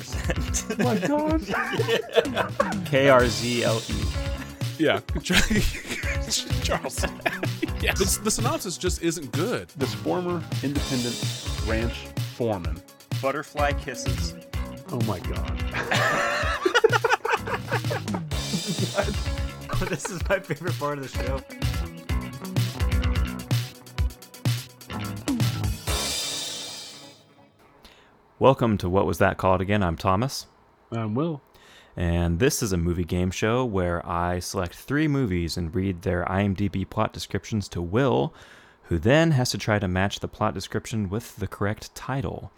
percent. my god. K R Z L E. Yeah, Charles. yeah, the, the synopsis just isn't good. This former independent ranch foreman. Butterfly kisses. Oh my god. this is my favorite part of the show. Welcome to What Was That Called Again? I'm Thomas. I'm Will. And this is a movie game show where I select three movies and read their IMDb plot descriptions to Will, who then has to try to match the plot description with the correct title.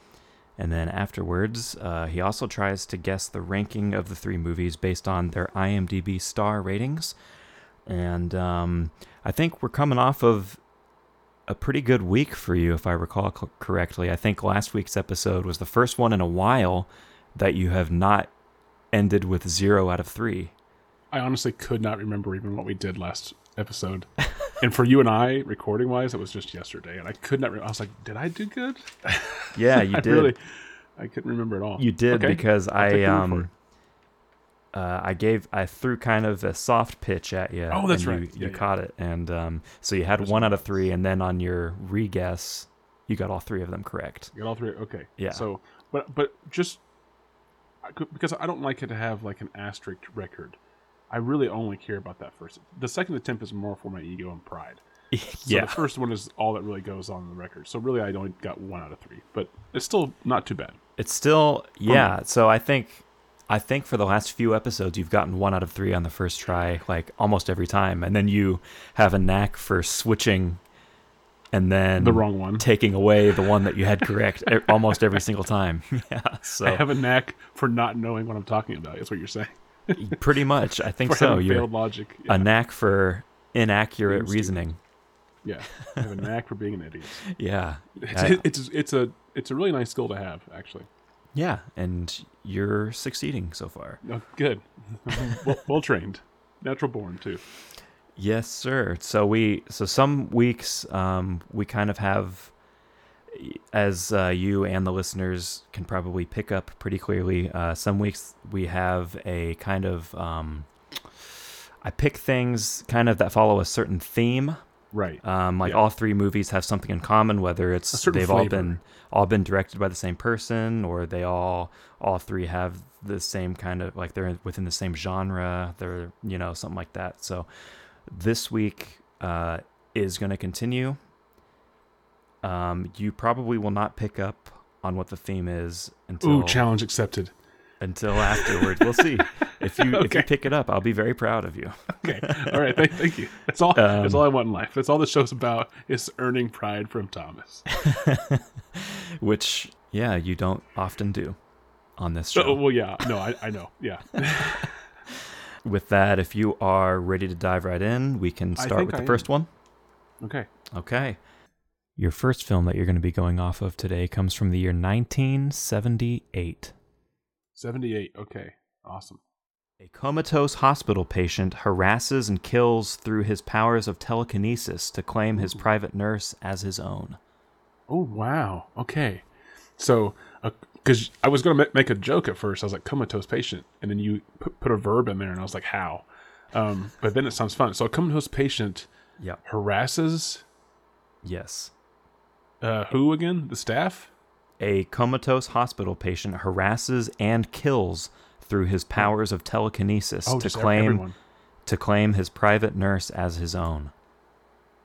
And then afterwards, uh, he also tries to guess the ranking of the three movies based on their IMDb star ratings. And um, I think we're coming off of a pretty good week for you, if I recall co- correctly. I think last week's episode was the first one in a while that you have not ended with zero out of three. I honestly could not remember even what we did last episode. and for you and I, recording wise, it was just yesterday, and I could not. Re- I was like, "Did I do good?" Yeah, you I did. Really, I couldn't remember at all. You did Okay. because I'll I for um uh, I gave I threw kind of a soft pitch at you. Oh, that's and right. You, Yeah, you yeah. caught it, and um, so you had That's one right. out of three, and then on your re-guess, you got all three of them correct. You got all three. Okay. Yeah. So, but but just because I don't like it to have like an asterisk record. I really only care about that first. The second attempt is more for my ego and pride. So yeah, the first one is all that really goes on the record. So really, I only got one out of three, but it's still not too bad. it's still yeah. So I think I think for the last few episodes, you've gotten one out of three on the first try, like almost every time, and then you have a knack for switching. And then The wrong one. taking away the one that you had correct almost every single time. Yeah, so I have a knack for not knowing what I'm talking about. That's what you're saying. Pretty much, I think so. You're failed logic. Yeah. a knack for inaccurate reasoning. yeah. I have a knack for being an idiot. Yeah, It's, I- it's it's a it's a really nice skill to have, actually. yeah, and you're succeeding so far. Oh, good. well, well trained, natural born too. Yes, sir. So we, so some weeks, um, we kind of have, as uh, you and the listeners can probably pick up pretty clearly. Uh, some weeks we have a kind of, um, I pick things kind of that follow a certain theme. Right. Um, like Yeah. all three movies have something in common, whether it's they've all been all been directed by the same person, or they all all three have the same kind of like they're within the same genre. They're you know something like that. So this week uh, is going to continue. Um, you probably will not pick up on what the theme is until Ooh, challenge accepted. until afterwards. We'll see if you if you pick it up. I'll be very proud of you. Okay. All right. Thank, thank you. That's all. that's Um, all I want in life. That's all the show's about is earning pride from Thomas. Which yeah, you don't often do on this show. Oh, well, yeah. No, I, I know. Yeah. with that, if you are ready to dive right in, we can start with the I first one. Okay. Okay. Your first film that you're going to be going off of today comes from the year 1978. 78. Okay. Awesome. A comatose hospital patient harasses and kills through his powers of telekinesis to claim his private nurse as his own. Oh, wow. Okay. So, because I was going to make a joke at first. I was like, comatose patient. And then you put, put a verb in there, and I was like, how? Um, but then it sounds fun. So, a comatose patient Yep. harasses Yes. uh, who again? The staff? A comatose hospital patient harasses and kills through his powers of telekinesis Oh, to claim everyone. to claim his private nurse as his own.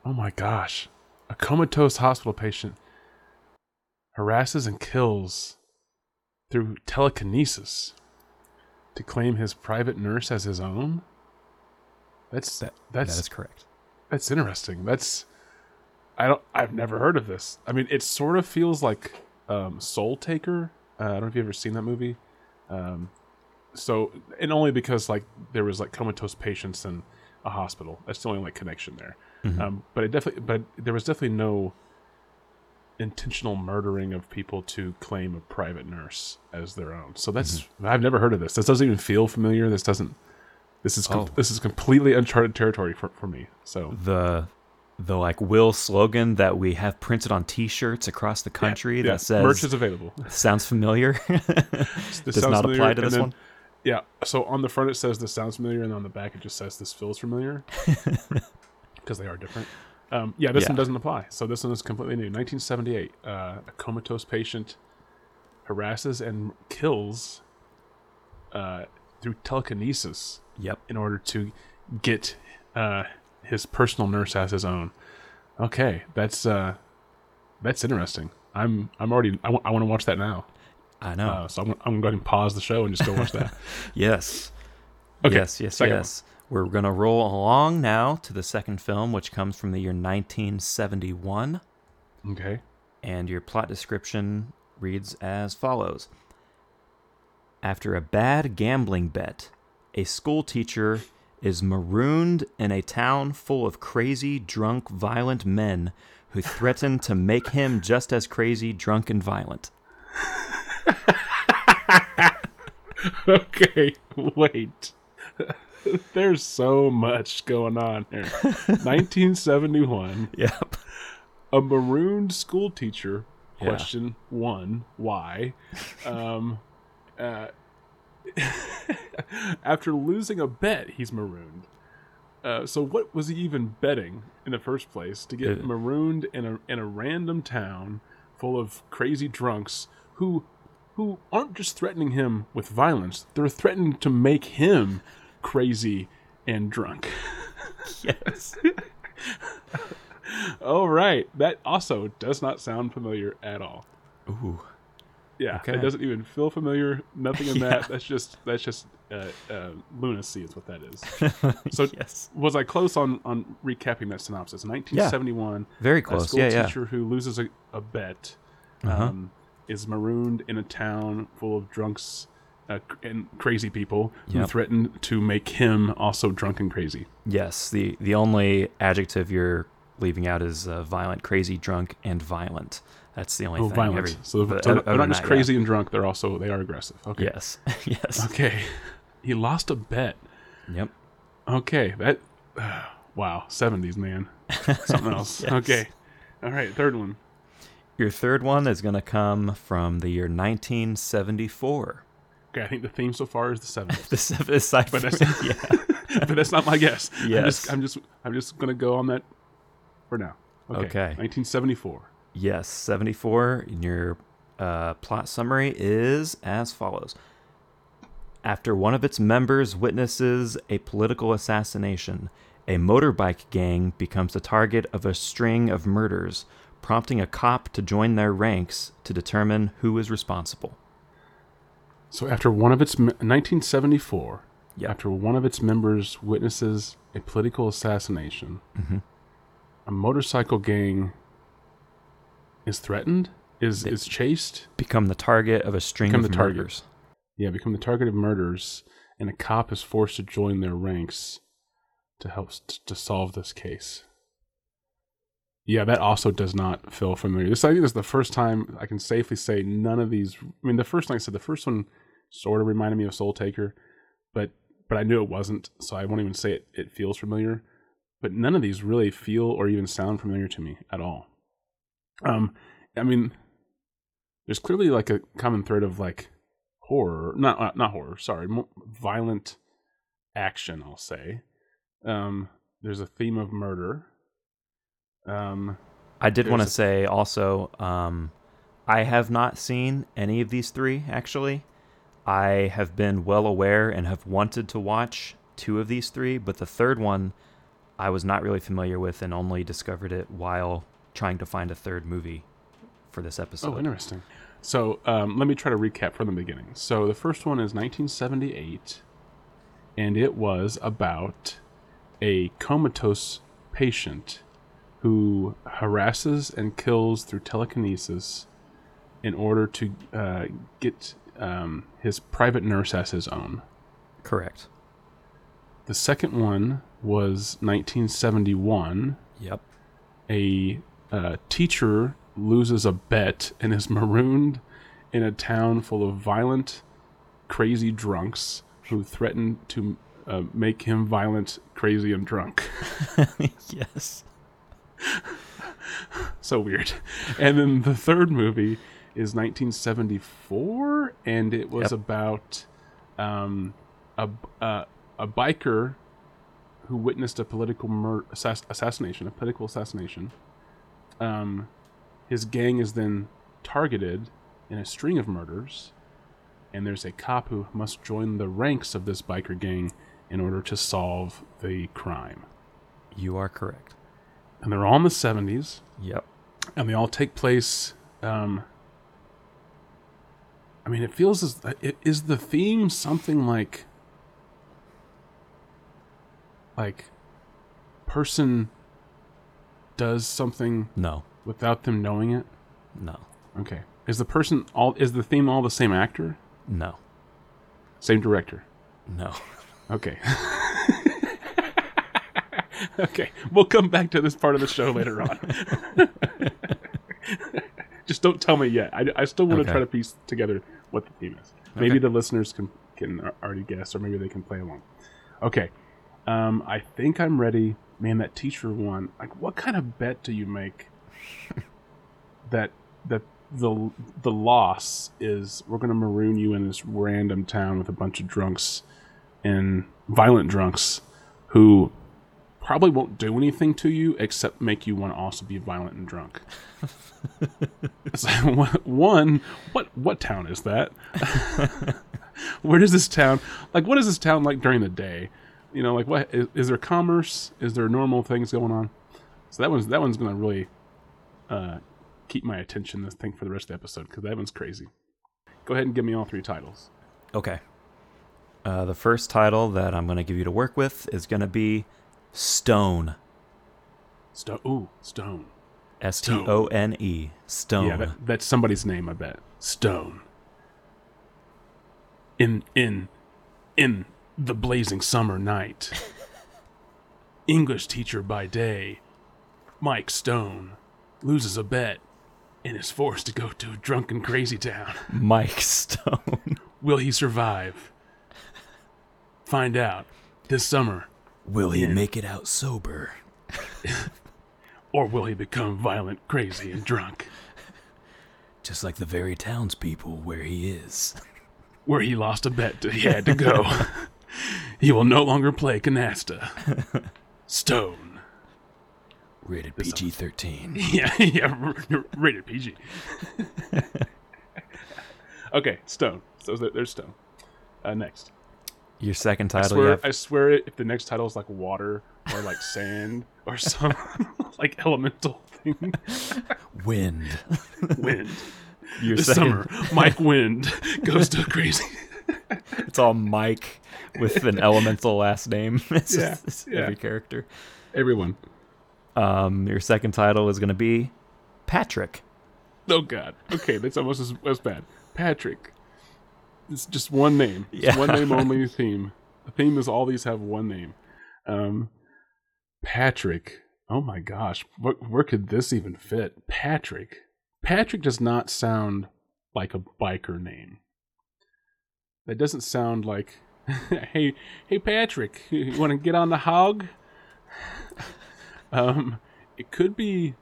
Oh my gosh. A comatose hospital patient harasses and kills through telekinesis to claim his private nurse as his own? That's That- that's that is correct. that's interesting. That's I don't I've never heard of this. I mean, it sort of feels like um, Soul Taker. Uh, I don't know if you've ever seen that movie. Um, so and only because like there was like comatose patients in a hospital. That's the only like connection there. Mhm. Um, but it definitely, but there was definitely no intentional murdering of people to claim a private nurse as their own. So that's I've never heard of this. This doesn't even feel familiar. This doesn't. This is com- Oh. this is completely uncharted territory for, for me. So the the like Will slogan that we have printed on T-shirts across the country Yeah, that says merch is available. sounds familiar. Does sounds not familiar, apply to and this then- one. Yeah. So on the front it says this sounds familiar, and on the back it just says this feels familiar because they are different. Um, yeah, this Yeah. one doesn't apply. So this one is completely new. 1978. Uh, a comatose patient harasses and kills uh, through telekinesis Yep. in order to get uh, his personal nurse as his own. Okay, that's uh, that's interesting. I'm I'm already I want to watch that now. I know. Uh, so I'm, I'm going to go ahead and pause the show and just go watch that. yes. Okay, Yes, yes, second one. yes. We're going to roll along now to the second film, which comes from the year 1971. Okay. And your plot description reads as follows After a bad gambling bet, a school teacher is marooned in a town full of crazy, drunk, violent men who threaten to make him just as crazy, drunk, and violent. Okay. Wait. There's so much going on here. 1971. Yep. A marooned school teacher. Yeah. Question one: Why? Um, uh, after losing a bet, he's marooned. Uh, so what was he even betting in the first place to get marooned in a in a random town full of crazy drunks who who aren't just threatening him with violence; they're threatening to make him crazy and drunk. Yes. All right, that also does not sound familiar at all. Ooh. Yeah, Okay. it doesn't even feel familiar. Nothing in Yeah. that. That's just that's just uh, uh, lunacy is what that is. So yes. was I close on on recapping that synopsis? 1971. Very A close. school Yeah, yeah. teacher who loses a, a bet Uh-huh. um, is marooned in a town full of drunks uh, and crazy people who Yep. threaten to make him also drunk and crazy. Yes. The the only adjective you're leaving out is uh, violent, crazy, drunk, and violent. That's the only Oh, thing. violent. Every- so but so they're not just yeah. crazy and drunk. They're also they are aggressive. Okay. Yes. yes. Okay. He lost a bet. Yep. Okay, that wow, seventies man, something else. Yes. Okay, all right, third one. Your third one is going to come from the year 1974. Okay, I think the theme so far is the seventies, The sev- aside But from- that's- yeah. but that's not my guess. I'm Yes. just, I'm just, I'm just gonna go on that for now. Okay, Okay. nineteen seventy four. Yes, 74. And your uh, plot summary is as follows. After one of its members witnesses a political assassination, a motorbike gang becomes the target of a string of murders, prompting a cop to join their ranks to determine who is responsible. So after one of its nineteen seventy four, Yep. after one of its members witnesses a political assassination, Mhm. a motorcycle gang is threatened, is They- is chased, Become the target of a string Become of the target. murders. Yeah, become the target of murders, and a cop is forced to join their ranks to help to solve this case. Yeah, that also does not feel familiar. This I think this is the first time I can safely say none of these. I mean, the first, like I said, the first one sort of reminded me of Soul Taker, but but I knew it wasn't, so I won't even say it. It feels familiar, but none of these really feel or even sound familiar to me at all. Um, I mean, there's clearly like a common thread of like horror, not uh, not horror, sorry, violent action. I'll say. Um, there's a theme of murder. Um, I did want to a- say also, um, I have not seen any of these three actually. I have been well aware and have wanted to watch two of these three, but the third one I was not really familiar with and only discovered it while trying to find a third movie for this episode. oh, interesting. So um, let me try to recap from the beginning. So the first one is 1978, and it was about a comatose patient who harasses and kills through telekinesis in order to uh, get um, his private nurse as his own. Correct. The second one was 1971. Yep. A uh, teacher loses a bet and is marooned in a town full of violent, crazy drunks who threaten to uh, make him violent, crazy, and drunk. yes. so weird. And then the third movie is 1974, and it was Yep. about um, a uh, a biker who witnessed a political mur- assass- assassination, a political assassination. Um, his gang is then targeted in a string of murders, and there's a cop who must join the ranks of this biker gang in order to solve the crime. You are correct. And they're all in the 70s, Yep. and they all take place. Um, I mean, it feels as it, is the theme something like like person does something No. without them knowing it. No. Okay, is the person all is the theme all the same actor, No. same director? No. Okay. okay, we'll come back to this part of the show later on. Just don't tell me yet. I, I still want to Okay. try to piece together what the theme is. Maybe Okay. the listeners can can already guess, or maybe they can play along. Okay, um, I think I'm ready. Man, that teacher one. Like, what kind of bet do you make that that the the loss is we're going to maroon you in this random town with a bunch of drunks and violent drunks who probably won't do anything to you except make you want to also be violent and drunk. So, one, what what town is that? Where does this town like? What is this town like during the day? You know, like what is, is there commerce? Is there normal things going on? So that one's that one's gonna really uh, keep my attention. This thing for the rest of the episode because that one's crazy. Go ahead and give me all three titles. Okay. Uh, the first title that I'm going to give you to work with is going to be Stone. Stone. Ooh, Stone. S T O N E. Stone. Yeah, that, that's somebody's name, I bet. Stone. In in in the blazing summer night. English teacher by day, Mike Stone, loses a bet and is forced to go to a drunken crazy town. Mike Stone. Will he survive? Find out this summer, Will he make it out sober? or will he become violent, crazy, and drunk? Just like the very townspeople where he is. where he lost a bet that he had to go. he will no longer play canasta. Stone. Rated PG 13. Yeah, yeah, rated PG. okay, Stone. So there's Stone. Uh, next. Your second I title, swear, have I swear, if the next title is like water or like sand or some like elemental thing, Wind. wind. Your This second, summer, Mike Wind goes to crazy. it's all Mike with an elemental last name. It's Yeah, just- yeah. every character. Everyone. Um, your second title is going to be Patrick. Oh God. Okay, that's almost as, as bad. Patrick. It's just one name. It's Yeah. one name only theme. The theme is all these have one name. Um, Patrick. Oh my gosh, what, where could this even fit? Patrick. Patrick does not sound like a biker name. That doesn't sound like, hey, hey Patrick, you want to get on the hog? Um, it could be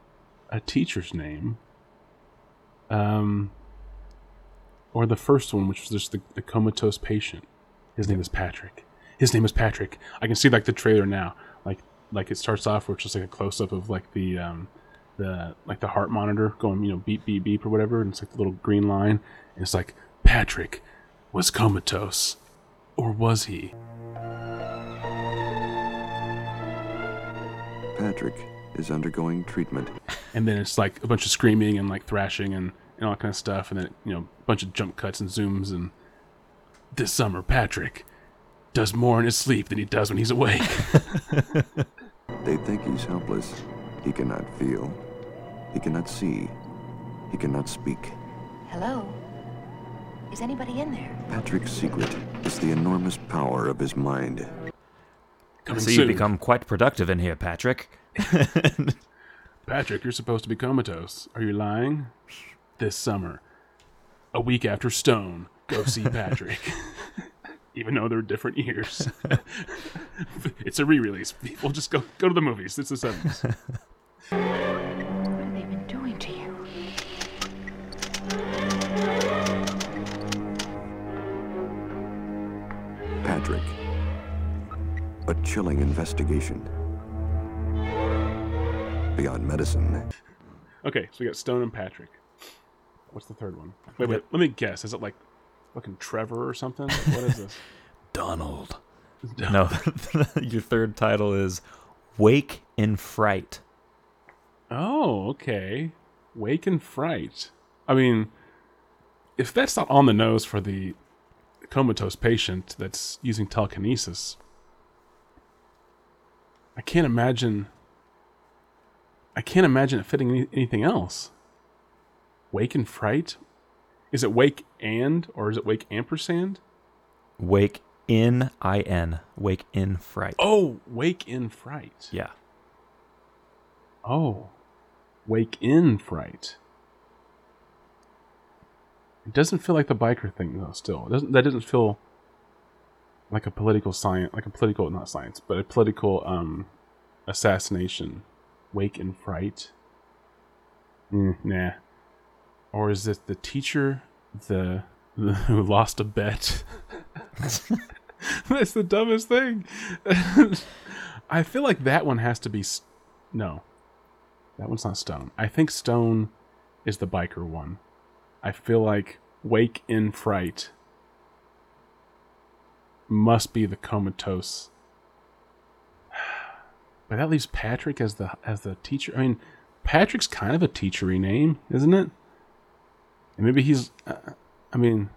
a teacher's name. Um, or the first one, which was just the, the comatose patient. His name is Patrick. His name is Patrick. I can see like the trailer now. Like like it starts off with just like a close up of like the um the like the heart monitor going you know beep beep beep or whatever, and it's like the little green line, and it's like Patrick was comatose, or was he? Patrick is undergoing treatment. and then it's like a bunch of screaming and like thrashing and, and all that kind of stuff and then you know a bunch of jump cuts and zooms and this summer patrick does more in his sleep than he does when he's awake They think he's helpless. He cannot feel. He cannot see. He cannot speak. Hello? Is anybody in there? Patrick's secret is the enormous power of his mind. Coming so soon. you've become quite productive in here, Patrick. patrick you're supposed to be comatose are you lying this summer a week after stone go see patrick even though they're different years it's a re-release people just go go to the movies it's the 70s What have they been doing to you? Patrick. A chilling investigation. Beyond medicine, Okay, so we got Stone and Patrick. What's the third one? Wait, wait. Let me guess. Is it like fucking Trevor or something? What is this? Donald. No, your third title is Wake in Fright. Oh, okay. Wake in Fright. I mean, if that's not on the nose for the comatose patient that's using telekinesis, I can't imagine. I can't imagine it fitting any, anything else. Wake and Fright? Is it Wake and, or is it Wake ampersand? Wake in I N. Wake in Fright. Oh, Wake in Fright. Yeah. Oh, Wake in Fright. It doesn't feel like the biker thing though. Still, it doesn't that doesn't feel like a political science, like a political not science, but a political um assassination. Wake in Fright. Mm, nah. Or is it the teacher, the, the who lost a bet? That's the dumbest thing. I feel like that one has to be. s- No. That one's not Stone. I think Stone is the biker one. I feel like Wake in Fright must be the comatose. But that leaves Patrick as the as the teacher. I mean, Patrick's kind of a teachery name, isn't it? And maybe he's. Uh, I mean,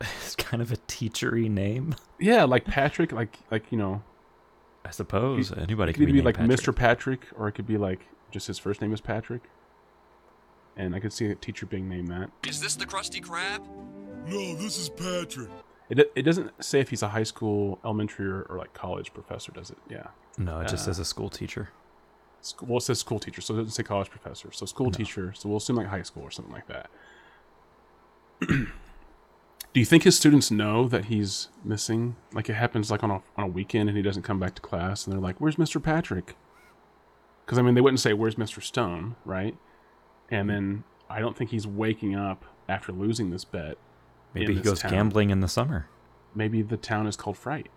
It's kind of a teachery name, yeah, like Patrick, like like you know, I suppose. Anybody could be, be like Patrick. Mr. Patrick, or it could be like just his first name is Patrick. And I could see a teacher being named that. Is this the Krusty Krab? No, this is Patrick. It, it doesn't say if he's a high school, elementary, or, or like college professor, does it? Yeah. No, it just Uh, says a school teacher. School, well, it says school teacher, so it doesn't say college professor. So school teacher, so we'll assume like high school or something like that. Do you think his students know that he's missing? Like it happens like on a on a weekend and he doesn't come back to class, and they're like, "Where's Mr. Patrick?" Because I mean, they wouldn't say, "Where's Mr. Stone?" Right? And mm-hmm. then I don't think he's waking up after losing this bet. Maybe he goes town. gambling in the summer. Maybe the town is called Fright.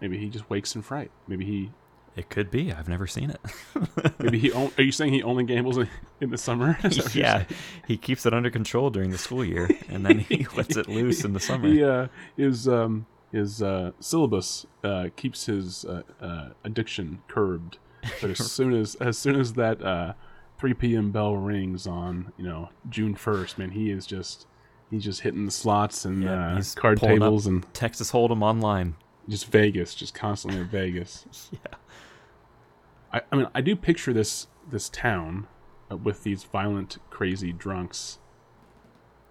Maybe he just wakes in fright. Maybe he It could be. I've never seen it. Maybe he. On, are you saying he only gambles in, in the summer? Is that what you're yeah, he keeps it under control during the school year, and then he lets it loose in the summer. He uh, his um his uh, syllabus uh, keeps his uh, uh, addiction curbed, but as soon as as soon as that uh, 3 p.m. bell rings on you know June 1st, man, he is just he's just hitting the slots and Yeah, uh, card tables and Texas Hold'em online. Just Vegas, just constantly at Vegas. Yeah. I, I mean, I do picture this this town uh, with these violent, crazy drunks.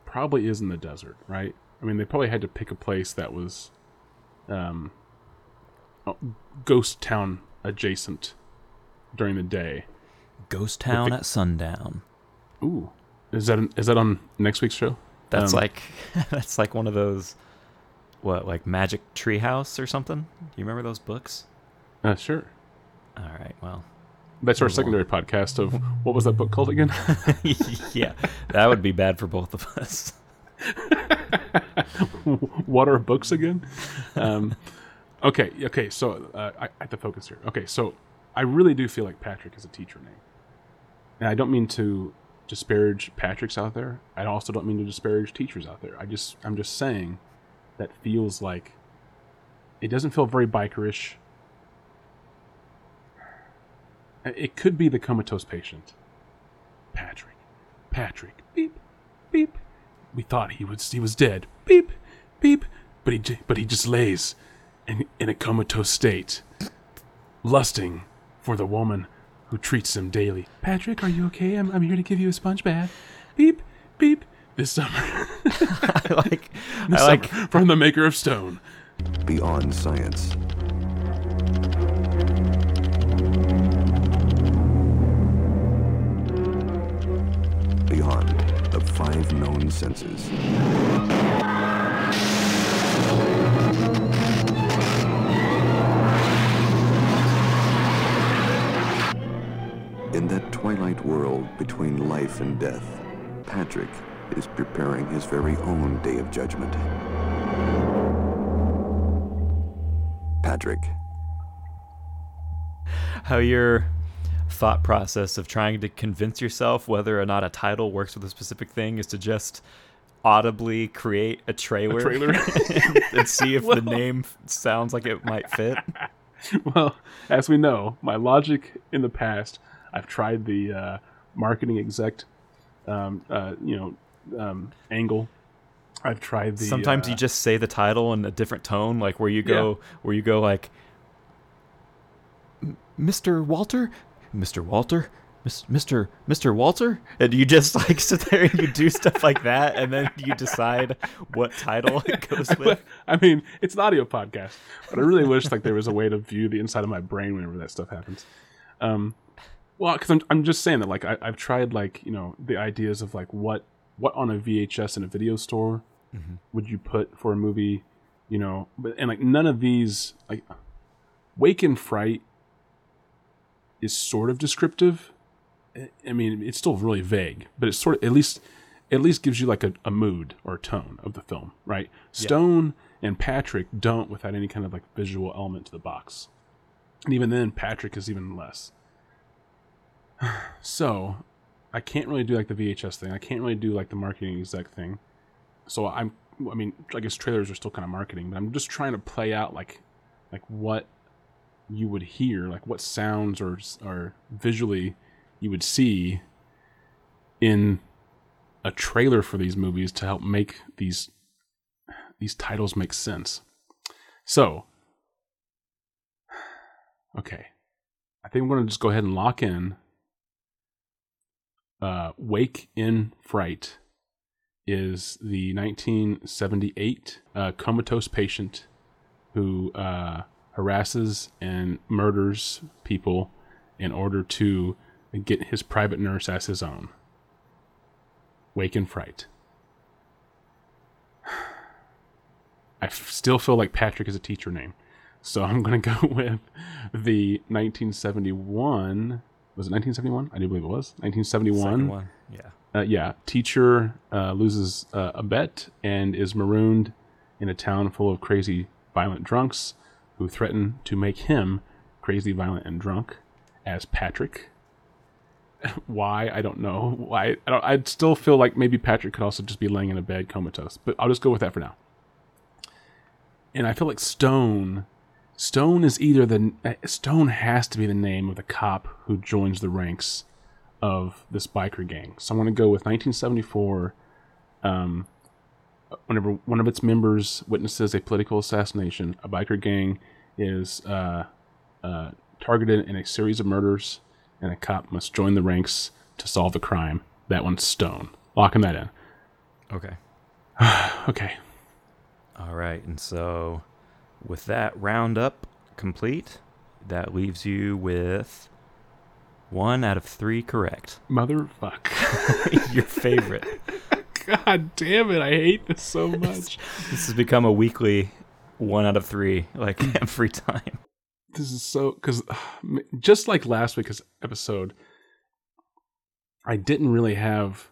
Probably is in the desert, right? I mean, they probably had to pick a place that was, um, ghost town adjacent during the day. Ghost Town the- at sundown. Ooh, is that is that on next week's show? That's Um, like that's like one of those what like Magic Treehouse or something. Do you remember those books? Uh, sure. All right, well, That's our Move on. secondary podcast of what was that book called again? yeah, that would be bad for both of us. what are books again? Um, okay, okay. So uh, I, I have to focus here. Okay, so I really do feel like Patrick is a teacher name, and I don't mean to disparage Patricks out there. I also don't mean to disparage teachers out there. I just I'm just saying that feels like it doesn't feel very bikerish. Uh, it could be the comatose patient. Patrick, Patrick, beep, beep. We thought he was he was dead. Beep, beep. But he but he just lays in in a comatose state, lusting for the woman who treats him daily. Patrick, are you okay? I'm I'm here to give you a sponge bath. Beep, beep. This summer, I like, this I like, summer from the maker of stone. Beyond science. Beyond the five known senses. In that twilight world between life and death, Patrick is preparing his very own day of judgment. Patrick. How your thought process of trying to convince yourself whether or not a title works with a specific thing is to just audibly create a trailer, trailer. and, and see if the name sounds like it might fit. well, as we know, my logic in the past, I've tried the uh, marketing exec, um, uh, you know, um, angle. I've tried the. Sometimes uh, you just say the title in a different tone, like where you go, where you go like, Mr. Walter, Mr. Walter, Mr. Mr. Walter, and you just like sit there and you do stuff like that, and then you decide what title it goes with. I mean, it's an audio podcast, but I really wish like there was a way to view the inside of my brain whenever that stuff happens. Um, well, because I'm I'm just saying that like I, I've tried like you know the ideas of like what what on a VHS in a video store mm-hmm. would you put for a movie, you know, but and like none of these like Wake in Fright is sort of descriptive. I- mean, it's still really vague, but it's sort of at least at least gives you like a, a mood or a tone of the film, right? Stone and Patrick don't without any kind of like visual element to the box. And even then Patrick is even less. So I can't really do like the VHS thing. I can't really do like the marketing exec thing. So I'm I mean, I guess trailers are still kind of marketing, but I'm just trying to play out like like what you would hear, like what sounds or or visually you would see in a trailer for these movies to help make these these titles make sense. So, okay, I think I'm going to just go ahead and lock in. Uh, Wake in Fright is the 1978 uh, comatose patient who uh, harasses and murders people in order to get his private nurse as his own. Wake in Fright. I f- still feel like Patrick is a teacher name. So I'm going to go with the 1971. Was it 1971? I do believe it was. 1971. Yeah. Uh, yeah, teacher uh, loses uh, a bet and is marooned in a town full of crazy, violent drunks who threaten to make him crazy, violent, and drunk as Patrick. Why I don't know. Why I don't. I still feel like maybe Patrick could also just be laying in a bed comatose, but I'll just go with that for now. And I feel like Stone, Stone is either the Stone has to be the name of the cop who joins the ranks of this biker gang. So I'm going to go with 1974. Um, whenever one of its members witnesses a political assassination, a biker gang is uh, uh, targeted in a series of murders, and a cop must join the ranks to solve the crime. That one's Stone. Locking that in. Okay. Okay. All right, and so with that roundup complete, that leaves you with one out of three correct. Motherfuck. Your favorite. God damn it. I hate this so much. this has become a weekly one out of three, like every time. this is so because just like last week's episode i didn't really have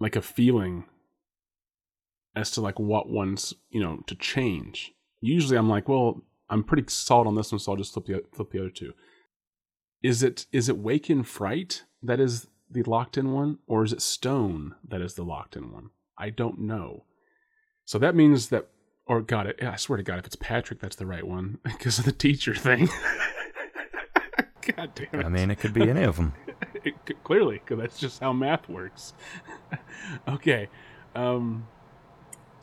like a feeling as to like what ones you know to change usually i'm like well i'm pretty solid on this one so i'll just flip the, flip the other two is it is it wake in fright that is the locked in one or is it stone that is the locked in one i don't know so that means that or God, I I swear to God, if it's Patrick, that's the right one because of the teacher thing. God damn it! I mean, it could be any of them. It clearly, because that's just how math works. okay, um,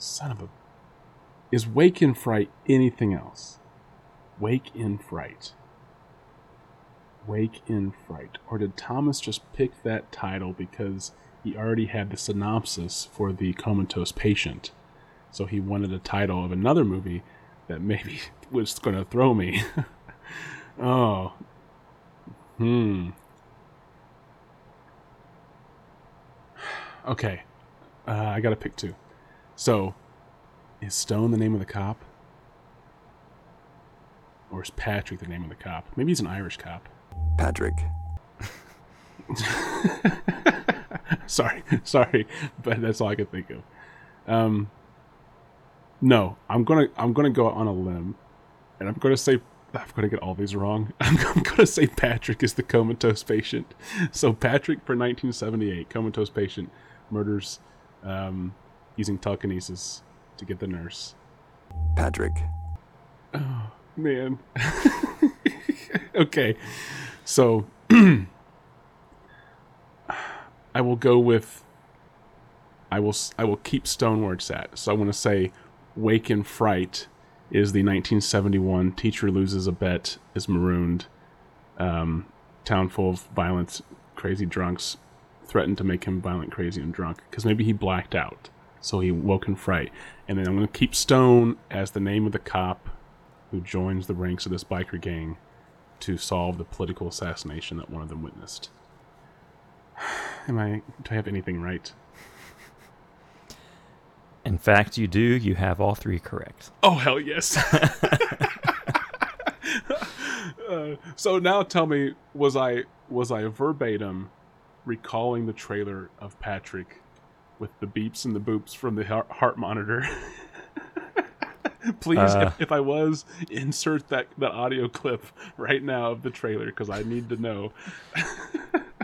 son of a, is Wake in Fright anything else? Wake in Fright. Wake in Fright, or did Thomas just pick that title because he already had the synopsis for the comatose patient? So he wanted a title of another movie that maybe was going to throw me. oh. Hmm. Okay. Uh, I got to pick two. So, is Stone the name of the cop? Or is Patrick the name of the cop? Maybe he's an Irish cop. Patrick. sorry, sorry, but that's all I could think of. Um, no, I'm gonna I'm gonna go on a limb, and I'm gonna say I'm gonna get all these wrong. I'm, I'm gonna say Patrick is the comatose patient. So Patrick for 1978, comatose patient murders um, using telekinesis to get the nurse. Patrick. Oh, man. okay. So I will go with I will I will keep Stone where it's at. So I want to say Wake in Fright is the 1971 teacher loses a bet is marooned um, town full of violent crazy drunks threatened to make him violent crazy and drunk because maybe he blacked out so he woke in fright and then i'm going to keep stone as the name of the cop who joins the ranks of this biker gang to solve the political assassination that one of them witnessed am i do i have anything right In fact, you do. You have all three correct. Oh hell yes. uh, so now tell me, was I was I verbatim recalling the trailer of Patrick with the beeps and the boops from the heart, heart monitor? Please, Uh. if, if I was, insert that that audio clip right now of the trailer because I need to know.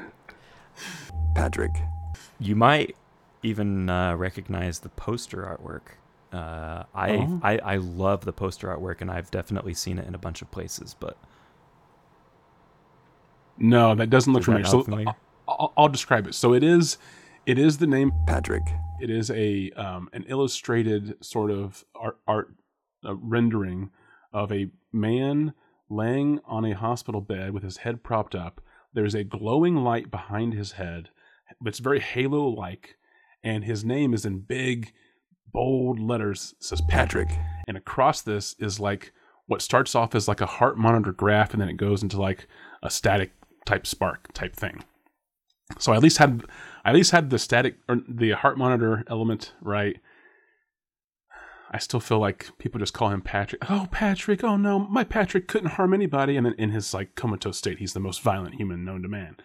Patrick. You might even uh, recognize the poster artwork. Uh, I, Oh. I I love the poster artwork, and I've definitely seen it in a bunch of places. But No, that doesn't look Does familiar. not So familiar? I'll, I'll describe it. So it is, it is the name Patrick. it is a um, an illustrated sort of art, art uh, rendering of a man laying on a hospital bed with his head propped up. There's a glowing light behind his head. but It's very halo like, and his name is in big, bold letters. It says Patrick, Patrick. and across this is like what starts off as like a heart monitor graph, and then it goes into like a static type spark type thing. So I at least had I at least had the static or the heart monitor element right. I still feel like people just call him Patrick. Oh, Patrick! Oh no, my Patrick couldn't harm anybody. And then in his like comatose state, he's the most violent human known to man.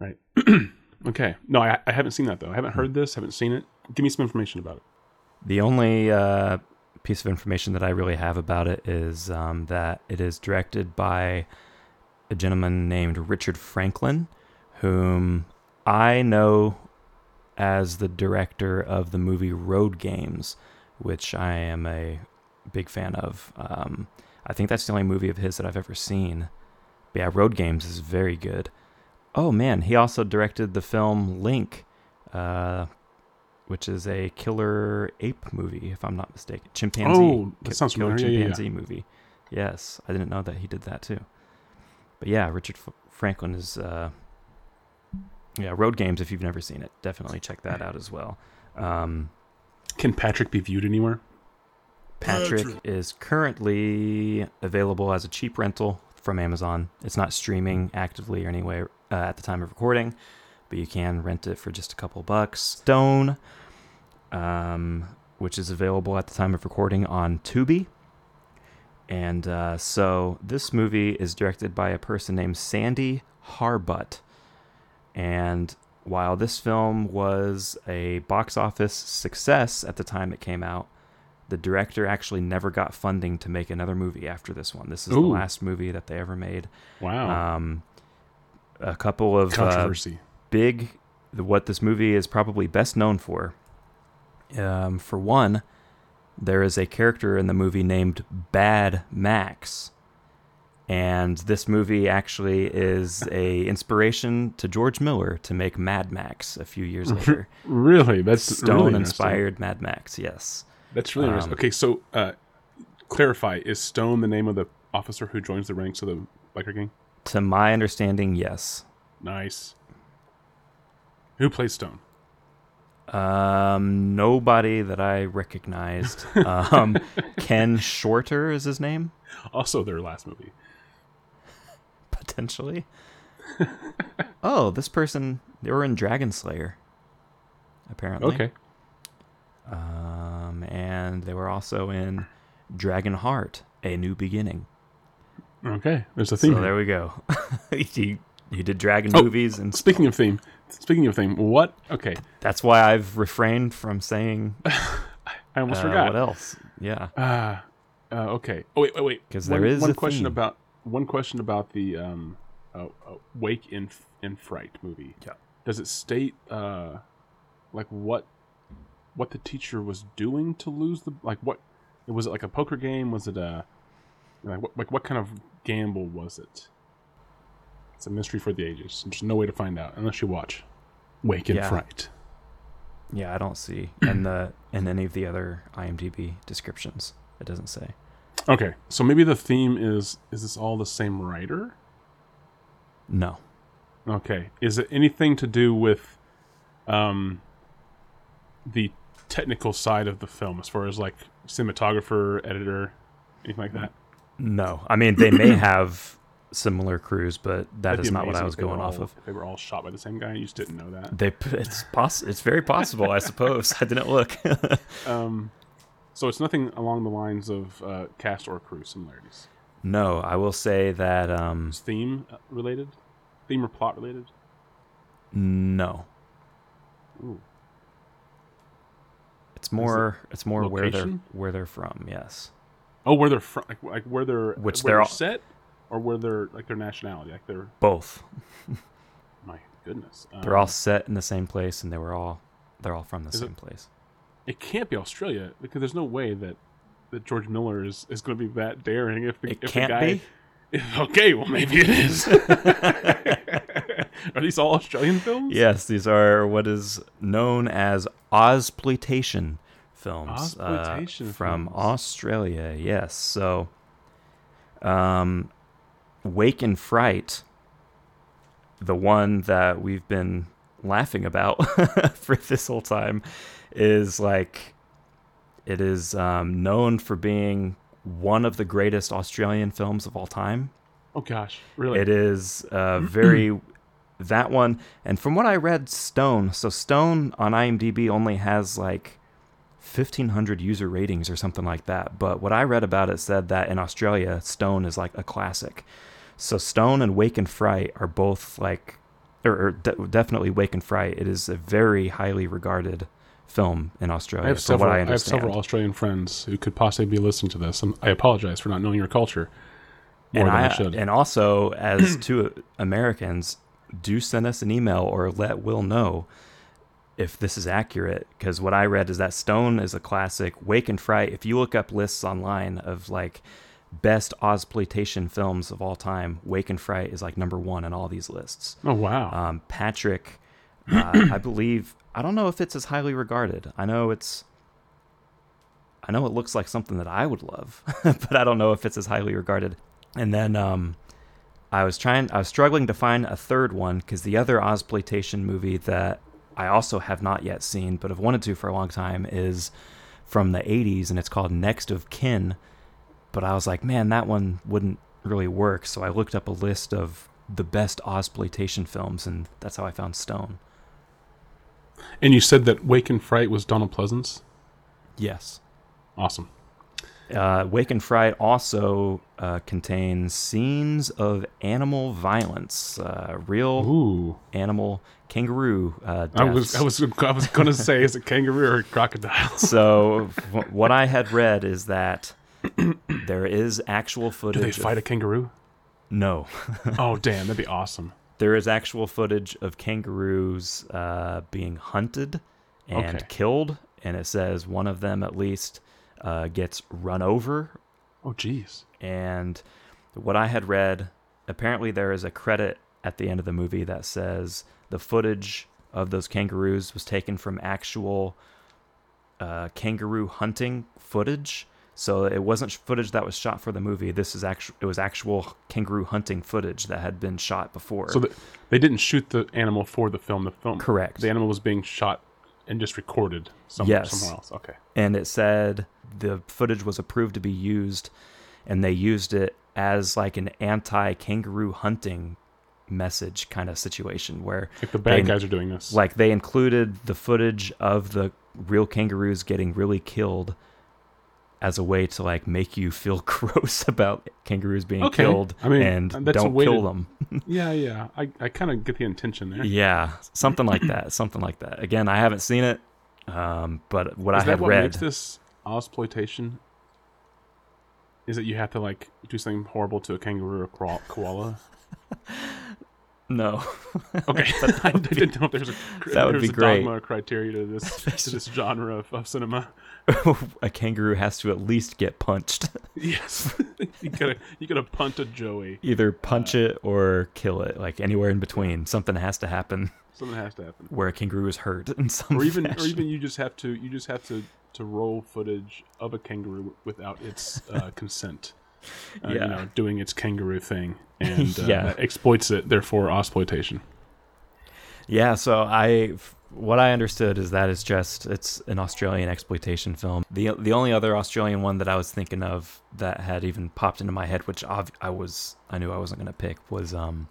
Right? okay. No, I, I haven't seen that though. I haven't heard this. Haven't seen it. Give me some information about it. the only uh, piece of information that I really have about it is um, that it is directed by a gentleman named Richard Franklin, whom I know as the director of the movie Road Games, which I am a big fan of. Um, I think that's the only movie of his that I've ever seen. But yeah, Road Games is very good. Oh man, he also directed the film Link, uh, which is a killer ape movie, if I'm not mistaken. Chimpanzee. Oh, that sounds killer familiar. Yeah, yeah, yeah. chimpanzee movie. Yes, I didn't know that he did that too. But yeah, Richard F- Franklin is. Uh, yeah, Road Games. If you've never seen it, definitely check that out as well. Um, Can Patrick be viewed anywhere? Patrick is currently available as a cheap rental from Amazon. It's not streaming actively or anywhere uh, at the time of recording, but you can rent it for just a couple bucks. Stone, um, which is available at the time of recording on Tubi. And uh, so this movie is directed by a person named Sandy Harbutt. And while this film was a box office success at the time it came out, the director actually never got funding to make another movie after this one. This is the last movie that they ever made. Wow. Um, a couple of uh, Controversy. big, what this movie is probably best known for. Um, for one, there is a character in the movie named Bad Max. And this movie actually is a inspiration to George Miller to make Mad Max a few years later. really? That's Stone really inspired Mad Max, yes. That's really interesting. Um, Okay, so uh, clarify: is Stone the name of the officer who joins the ranks of the biker gang? To my understanding, yes. Nice. Who plays Stone? Um, nobody that I recognized. Um, Ken Shorter is his name, Also, their last movie. Potentially. oh, this person they were in Dragon Slayer. Apparently. Okay. Um, and they were also in Dragon Heart: A New Beginning. Okay. There's a theme. So here. there we go. you He did dragon Oh, movies, and Speaking of theme, speaking of theme, what? Okay, that's why I've refrained from saying I almost uh, forgot. what else. Yeah, Uh, uh, okay. Oh wait, wait, wait. 'Cause One- there is one a question theme. about one question about the um, uh, uh, Wake in in Fright movie. Yeah. Does it state uh, like what what the teacher was doing to lose the like what was it like a poker game? Was it a like what, like what kind of gamble was it? It's a mystery for the ages. There's no way to find out unless you watch Wake in Yeah. Fright. yeah. I don't see in the in any of the other IMDb descriptions. It doesn't say. Okay, so maybe the theme is is this all the same writer? No. Okay. Is it anything to do with um the technical side of the film as far as like cinematographer, editor, anything like that? No, I mean they may have similar crews, but that That'd is not what I was if they were going off of. They were all shot by the same guy you just didn't know that. They, it's poss- it's very possible, I suppose. I didn't look. Um so it's nothing along the lines of uh, cast or crew similarities. no, I will say that um, It's theme uh, related? Theme or plot related? no. Ooh. It's more it's more where they're where they're from. Yes. Oh, where they're from, like, like where they're Which where they're all- set, or where they're like their nationality, like their Both. my goodness, They're all Um, set in the same place, and they were all they're all from the Is it- same place. It can't be Australia because there's no way that that George Miller is, is going to be that daring. If the, It if can't the guy, be. okay, well maybe it is. Are these all Australian films? Yes, these are what is known as Ozploitation films uh, from films. Australia. Yes, so um, Wake in Fright, the one that we've been laughing about for this whole time, is like it is um, known for being one of the greatest Australian films of all time. Oh gosh, really? It is uh, very that one, and from what I read, Stone. So Stone on IMDb only has like fifteen hundred user ratings or something like that. But what I read about it said that in Australia, Stone is like a classic. So Stone and Wake in Fright are both like, or, or de- definitely Wake in Fright. It is a very highly regarded film in Australia. I have several. I I, have several Australian friends who could possibly be listening to this, and I apologize for not knowing your culture more and than I, I, should. and also as two Americans, do send us an email or let Will know if this is accurate. Because what I read is that Stone is a classic. Wake in Fright. If you look up lists online of like best Ozploitation films of all time, Wake in Fright is like number one in all these lists. oh wow, Um, Patrick, uh, I believe. I don't know if it's as highly regarded. I know it's. I know it looks like something that I would love, but I don't know if it's as highly regarded. And then um, I was trying, I was struggling to find a third one because the other Ozploitation movie that I also have not yet seen, but have wanted to for a long time, is from the '80s, and it's called Next of Kin. But I was like, man, that one wouldn't really work. So I looked up a list of the best Ozploitation films, and that's how I found Stone. And you said that Wake in Fright was Donald Pleasence. Yes. Awesome. Uh, Wake in Fright also uh, contains scenes of animal violence, uh, real Ooh, animal kangaroo uh. I was I was I was going to say is it kangaroo or crocodile? so wh- what I had read is that there is actual footage. Do they of- fight a kangaroo? no, Oh damn, that'd be awesome. There is actual footage of kangaroos uh, being hunted and Okay. killed, and it says one of them at least uh, gets run over Oh jeez. and what I had read, apparently there is a credit at the end of the movie that says the footage of those kangaroos was taken from actual uh, kangaroo hunting footage. So it wasn't footage that was shot for the movie. This is actual. It was actual kangaroo hunting footage that had been shot before. So the, they didn't shoot the animal for the film. The film, Correct. The animal was being shot and just recorded some, Yes. somewhere else. Okay. and it said the footage was approved to be used and they used it as like an anti-kangaroo hunting message kind of situation where Like the bad they- guys are doing this. like they included the footage of the real kangaroos getting really killed as a way to like make you feel gross about kangaroos being Okay. killed I mean, and don't kill to- them. Yeah, yeah. I, I kind of get the intention there. yeah, something like that. Something like that. Again, I haven't seen it, um, but what I that have what read. makes this exploitation? Is that you have to like do something horrible to a kangaroo or koala? no, Okay, I didn't know if there's a That would be a great. dogma criteria to this to this genre of, of cinema. a kangaroo has to at least get punched. Yes, you gotta you gotta punt a Joey. Either punch it or kill it, like anywhere in between. Something has to happen Something has to happen. where a kangaroo is hurt in some or even or even you just have to you just have to to roll footage of a kangaroo without its uh, consent. Uh, Yeah. you know, doing its kangaroo thing and uh, Yeah. exploits it. Therefore, exploitation. Yeah, so I what I understood is that it's just it's an Australian exploitation film. The the only other Australian one that I was thinking of that had even popped into my head, which ob- I was I knew I wasn't gonna pick, was um,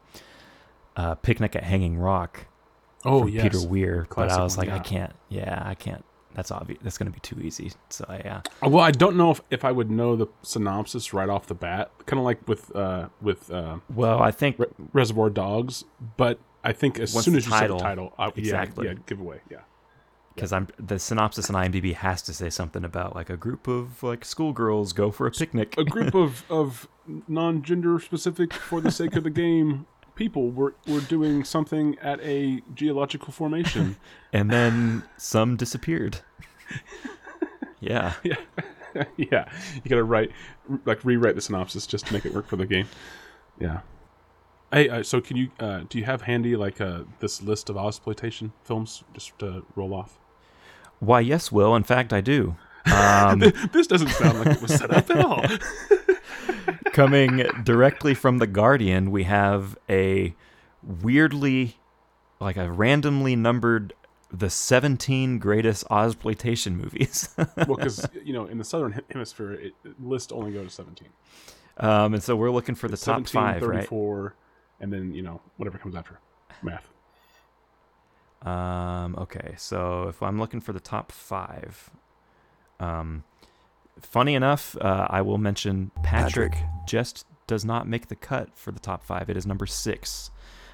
uh, Picnic at Hanging Rock Oh yes, Peter Weir. but I was like, I can't. Yeah, I can't. That's obvious. That's gonna be too easy. So yeah, Uh, Well, I don't know if, if I would know the synopsis right off the bat, kind of like with uh, with uh, well, I think Re- Reservoir Dogs. But I think as soon as you say title- the title, I, Exactly. yeah, yeah, giveaway, yeah. because I'm the synopsis on IMDb has to say something about like a group of like schoolgirls go for a picnic. A group of of non-gender specific, for the sake of the game, people were were doing something at a geological formation. and then some disappeared. yeah. yeah, yeah. You gotta write like rewrite the synopsis just to make it work for the game. Yeah. Hey, uh, so can you uh, do you have handy like uh, this list of exploitation films just to roll off? Why, yes, Will. In fact, I do. Um, this doesn't sound like it was set up at all. Coming directly from The Guardian, we have a weirdly, like a randomly numbered, the 17 greatest Ozploitation movies. well, because you know in the southern hemisphere, it, lists only go to seventeen. um, and so we're looking for the It's top 17, five, right? 34, and then you know whatever comes after math. Um, okay, so if I'm looking for the top five, um, funny enough, uh, I will mention Patrick, Patrick. just does not make the cut for the top five. It is number six.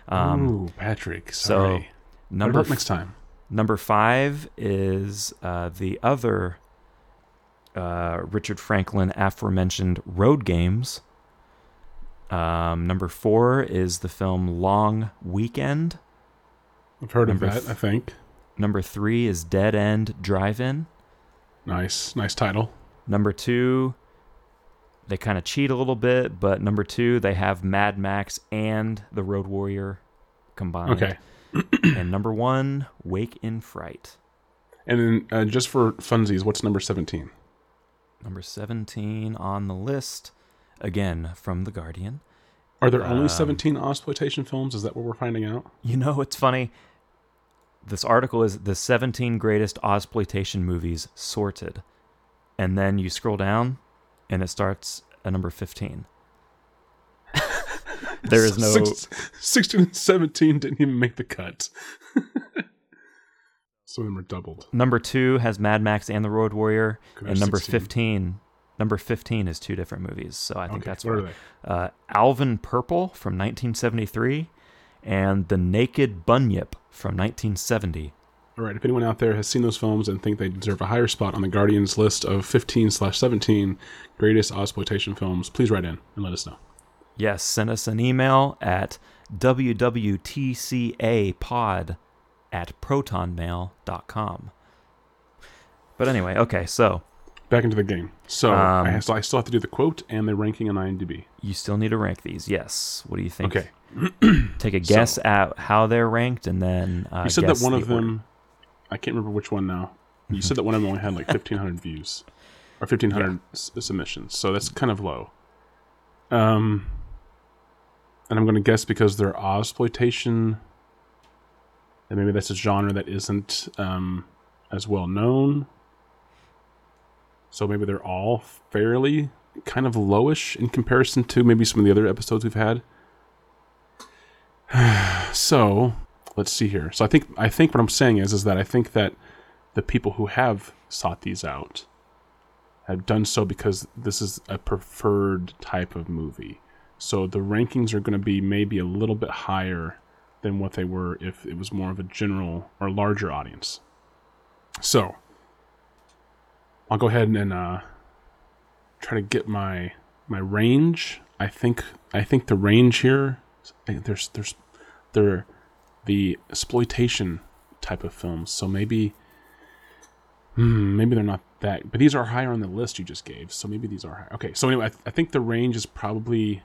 Um, Ooh, Patrick. so Sorry. What number about f- next time? number five is uh, the other uh, Richard Franklin aforementioned Road Games. Um, number four is the film Long Weekend. I've heard number of that. I think. Number three is Dead End Drive-In. Nice, nice title. Number two, they kind of cheat a little bit, but number two, they have Mad Max and the Road Warrior combined. Okay. and number one, Wake in Fright. And then uh, just for funsies, what's number seventeen? Number 17 on the list, again from The Guardian. Are there Um, only seventeen exploitation films? Is that what we're finding out? You know, it's funny. This article is the 17 greatest Ozploitation movies sorted. And then you scroll down and it starts at number 15. there is no. Six, 16 and 17 didn't even make the cut. Some of them are doubled. Number two has Mad Max and the Road Warrior, Could and number 16. 15. Number 15 is two different movies, so I think Okay, that's what why. Uh, Alvin Purple from 1973, and The Naked Bunyip from 1970. All right. If anyone out there has seen those films and think they deserve a higher spot on the Guardian's list of 15 slash 17 greatest exploitation films, please write in and let us know. Yes, send us an email at wwtcapod at protonmail.com. But anyway, okay, so Back into the game. So I, Um, so I still have to do the quote and the ranking on IMDb. you still need to rank these. Yes. What do you think? Okay. Take a guess at how they're ranked and then uh, You said that one of order. I can't remember which one now. You said that one of them only had like 1,500 views or 1,500 s- submissions. So that's kind of low. Um, and I'm going to guess because they're exploitation, and maybe that's a genre that isn't um, as well known. So maybe they're all fairly kind of lowish in comparison to maybe some of the other episodes we've had. so let's see here. So I think I think what I'm saying is is that I think that the people who have sought these out have done so because this is a preferred type of movie. So the rankings are going to be maybe a little bit higher than what they were if it was more of a general or larger audience. So I'll go ahead and uh, try to get my my range. I think I think the range here there's there's they're the exploitation type of films. So maybe hmm, maybe they're not that, but these are higher on the list you just gave. So maybe these are higher. Okay, so anyway, I, th- I think the range is probably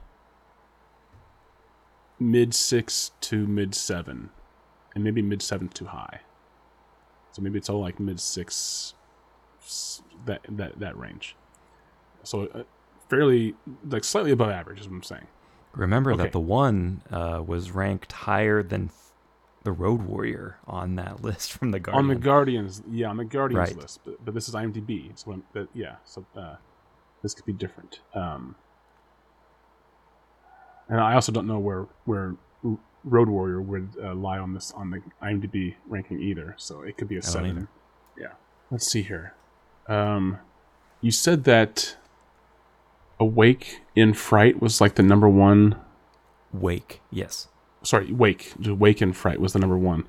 mid six to mid seven, and maybe mid seven too high. So maybe it's all like mid six, that that that range. So uh, fairly like slightly above average is what I'm saying. Remember Okay. that the one uh, was ranked higher than the Road Warrior on that list from the Guardian. On the Guardians, yeah, on the Guardians Right. list, but, but this is IMDb, so I'm, but yeah, so uh, this could be different. Um, and I also don't know where where Road Warrior would uh, lie on this on the IMDb ranking either, so it could be a seven. either. Yeah, let's see here. Um, you said that Awake in Fright was like the number one Wake, yes. Sorry, Wake, Wake in Fright was the number one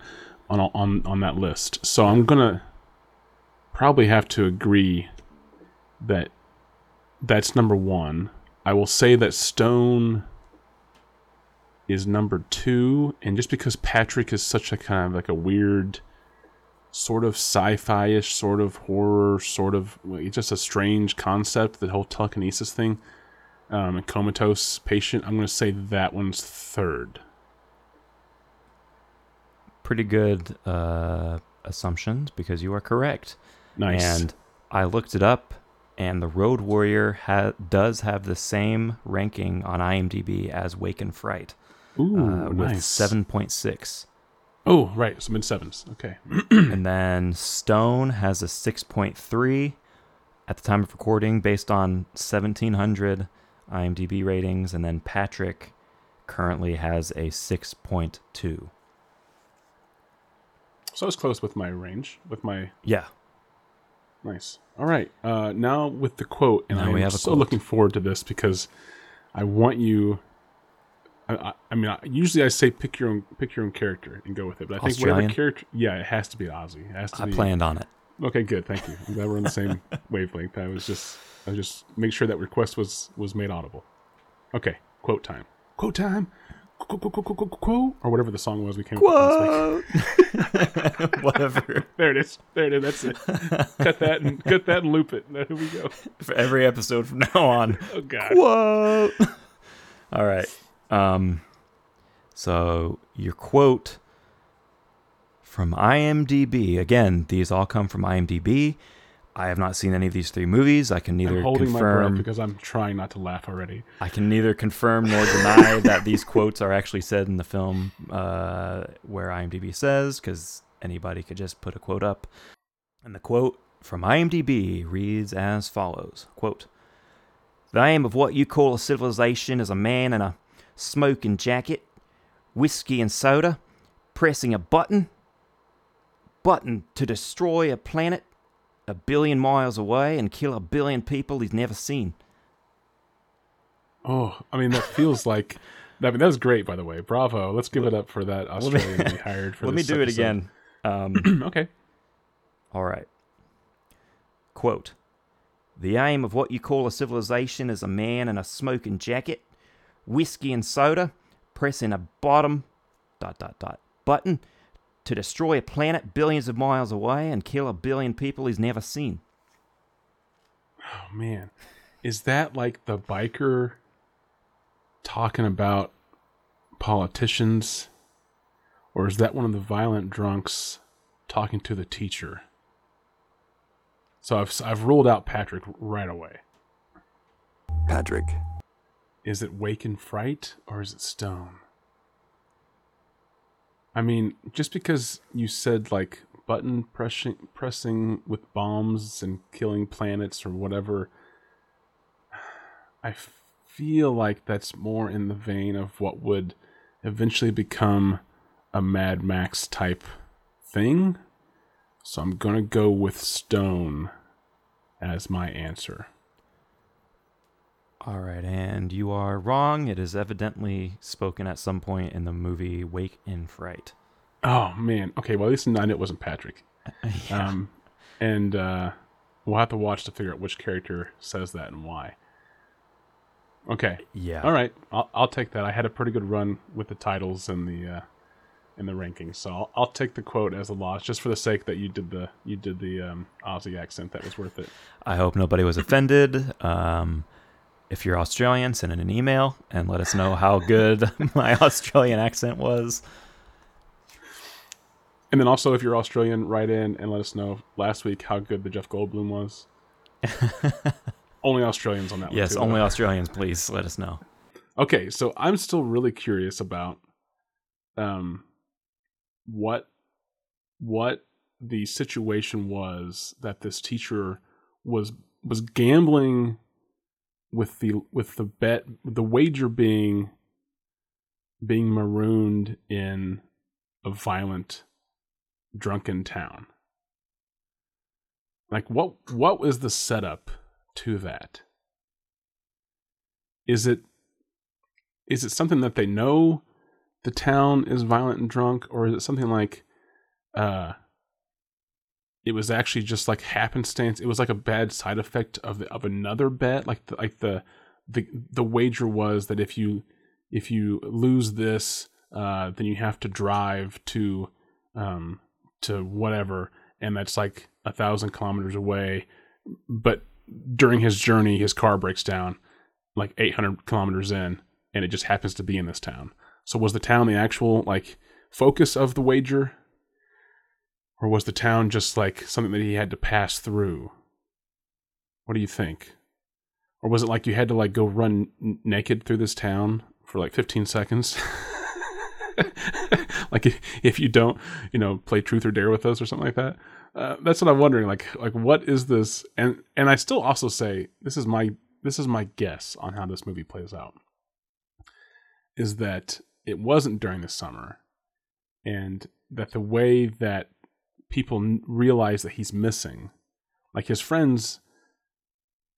on on on that list. So I'm gonna probably have to agree that that's number one. I will say that Stone is number two, and just because Patrick is such a kind of like a weird, sort of sci-fi-ish, sort of horror, sort of just a strange concept. The whole telekinesis thing, um, comatose patient. I'm gonna say that one's third. Pretty good uh, assumptions because you are correct. Nice. And I looked it up, and the Road Warrior ha- does have the same ranking on IMDb as Wake in Fright, Ooh, uh, with nice. 7.6. Oh, right. So mid sevens. Okay. and then Stone has a 6.3 at the time of recording based on 1700 IMDb ratings. And then Patrick currently has a 6.2. So I was close with my range. With my Yeah. nice. All right. Uh, now with the quote, and I'm we so quote. looking forward to this because I want you. I, I, I mean, I, usually I say pick your own pick your own character and go with it, but I think whatever character, yeah, it has to be Aussie. It has to I be. planned on it. Okay, good. Thank you. I'm glad we're on the same wavelength. I was just, I was just make sure that request was was made audible. Okay, quote time. Quote time. Quote, quote, quote, quote, quote, quote, or whatever the song was we came up with last week. Whatever. There it is. There it is. That's it. cut that and cut that and loop it. There we go. For every episode from now on. Oh god. Quote. All right. Um, so your quote from IMDb. Again, these all come from IMDb. I have not seen any of these three movies. I can neither I'm holding my breath confirm. because I'm trying not to laugh already. I can neither confirm nor deny that these quotes are actually said in the film uh, where IMDb says, because anybody could just put a quote up. And the quote from IMDb reads as follows quote, The aim of what you call a civilization is a man in a smoking jacket, whiskey and soda, pressing a button, button to destroy a planet a billion miles away and kill a billion people he's never seen. Oh, I mean that feels like. I mean that was great, by the way. Bravo. Let's give it up for that me- Australian we hired for. Let me do it again. Um, okay. all right. Quote The aim of what you call a civilization is a man in a smoking jacket, whiskey and soda, pressing a bottom dot dot dot button to destroy a planet billions of miles away and kill a billion people he's never seen. Oh man, is that like the biker talking about politicians, or is that one of the violent drunks talking to the teacher? So I've I've ruled out Patrick right away. Patrick. Is it Wake in Fright or is it Stone? I mean, just because you said like button pressing pressing with bombs and killing planets or whatever, I feel like that's more in the vein of what would eventually become a Mad Max type thing. So I'm gonna go with Stone as my answer. All right, and you are wrong. It is evidently spoken at some point in the movie Wake in Fright. Oh man. Okay. Well, at least knew it wasn't Patrick. Um, and uh, we'll have to watch to figure out which character says that and why. Okay. Yeah. All right. I'll, I'll take that. I had a pretty good run with the titles and the uh, and the rankings, so I'll, I'll take the quote as a loss, just for the sake that you did the you did the um, Aussie accent. That was worth it. I hope nobody was offended. Um, if you're Australian, send in an email and let us know how good my Australian accent was. And then also, if you're Australian, write in and let us know last week how good the Jeff Goldblum was. only Australians on that one. Yes, too, only though. Australians, please let us know. Okay, so I'm still really curious about um what what the situation was that this teacher was was gambling with the with the bet the wager being being marooned in a violent drunken town. Like what what was the setup to that? Is it is it something that they know the town is violent and drunk or is it something like uh it was actually just like happenstance. It was like a bad side effect of the, of another bet. Like the, like the the the wager was that if you if you lose this uh then you have to drive to um to whatever and that's like a thousand kilometers away. But during his journey his car breaks down like 800 kilometers in and it just happens to be in this town. So was the town the actual like focus of the wager or was the town just like something that he had to pass through? What do you think? Or was it like you had to like go run n- naked through this town for like 15 seconds? Like if, if you don't you know play truth or dare with us or something like that? Uh, that's what i'm wondering like like what is this? And and i still also say this is my this is my guess on how this movie plays out is that it wasn't during the summer and that the way that people realize that he's missing. Like his friends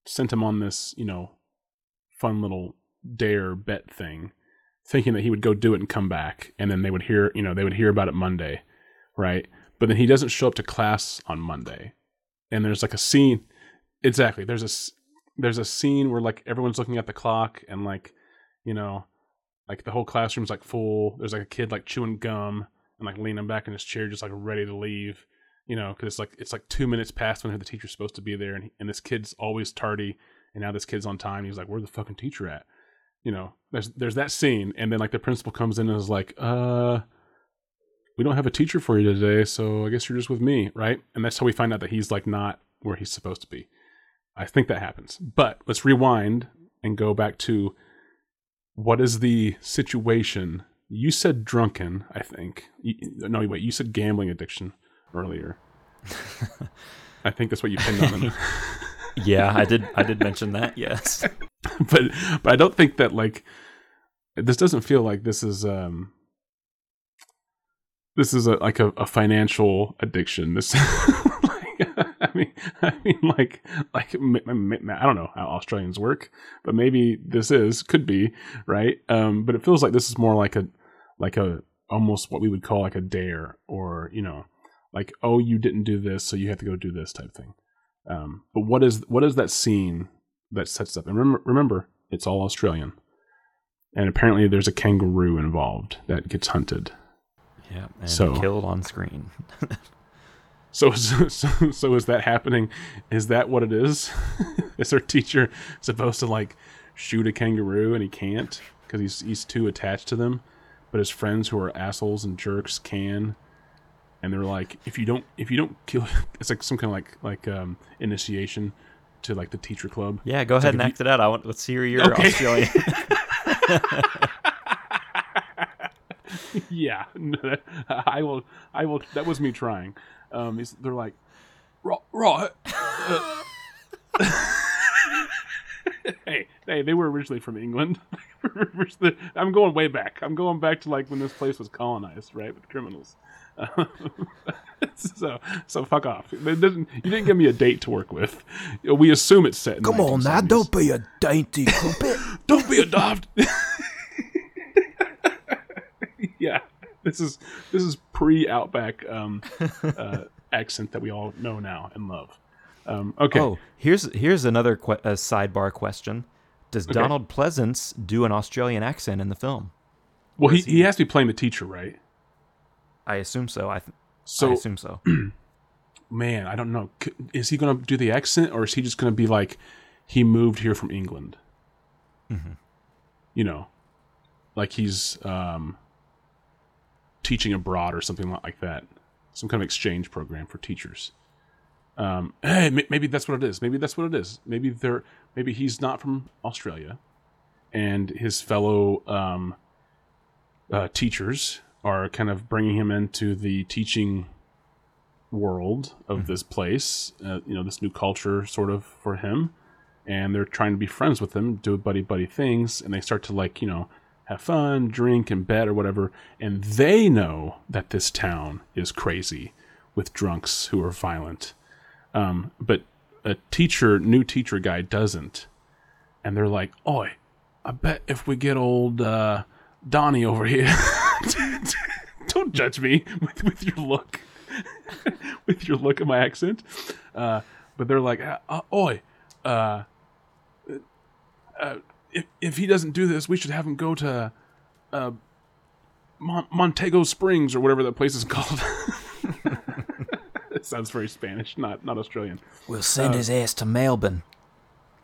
sent him on this you know fun little dare bet thing thinking that he would go do it and come back and then they would hear you know they would hear about it monday right? But then he doesn't show up to class on monday. And there's like a scene exactly there's a there's a scene where like everyone's looking at the clock and like you know like the whole classroom's like full there's like a kid like chewing gum like leaning back in his chair just like ready to leave you know because it's like it's like two minutes past when the teacher's supposed to be there and, and this kid's always tardy and now this kid's on time he's like where's the fucking teacher at? You know there's there's that scene and then like the principal comes in and is like uh we don't have a teacher for you today so i guess you're just with me right? And that's how we find out that he's like not where he's supposed to be. I think that happens. But let's rewind and go back to what is the situation you said drunken i think you, no wait you said gambling addiction earlier i think that's what you pinned on Yeah, I did. I did mention that. Yes. but but I don't think that like this doesn't feel like this is um this is a like a, a financial addiction. This I mean I mean like like m- m- m- I don't know how Australians work, but maybe this is could be right. Um, but it feels like this is more like a like a almost what we would call like a dare or you know like oh you didn't do this so you have to go do this type thing. Um, but what is what is that scene that sets up? And remember, remember, it's all Australian, and apparently there's a kangaroo involved that gets hunted. Yeah. And So- killed on screen. So, so, so, so is that happening? Is that what it is? is our teacher supposed to like shoot a kangaroo and he can't because he's he's too attached to them, but his friends who are assholes and jerks can, and they're like, if you don't if you don't kill, it's like some kind of like like um initiation to like the teacher club. Yeah. Go It's ahead like and act it out. I want. Let's hear your Okay. Australian. yeah, I will. I will. That was me trying. Um, they're like, right. right. uh, hey, hey, they were originally from England. I'm going way back. I'm going back to like when this place was colonized, right, with criminals. so so fuck off. It doesn't, you didn't give me a date to work with. We assume it's set. In Come on now, don't be a dainty crumpet. don't be a daft. yeah, this is this is pre Outback um, uh, accent that we all know now and love. Um, okay, Oh, here's here's another que- a sidebar question. Does Donald Pleasence do an Australian accent in the film? well he, he has to be playing the teacher, right? I assume so. I, th- I assume so. man, I don't know. Is he going to do the accent, or is he just going to be like he moved here from England? You know, like he's um, teaching abroad or something like that. Some kind of exchange program for teachers. Um, hey, maybe that's what it is. Maybe that's what it is. Maybe they're maybe he's not from Australia, and his fellow um, uh, teachers are kind of bringing him into the teaching world of this place, uh, you know, this new culture sort of for him. And they're trying to be friends with him, do buddy buddy things, and they start to like, you know, have fun, drink and bet or whatever. And they know that this town is crazy with drunks who are violent. Um, but a teacher, new teacher guy doesn't. And they're like, Oi, I bet if we get old uh, Donnie over here, don't judge me with, with your look with your look at my accent. Uh, but they're like, uh, uh, "Oi, uh, uh, if if he doesn't do this, we should have him go to Mon- Montego Springs or whatever that place is called." It sounds very Spanish, not not Australian. We'll send his ass to Melbourne.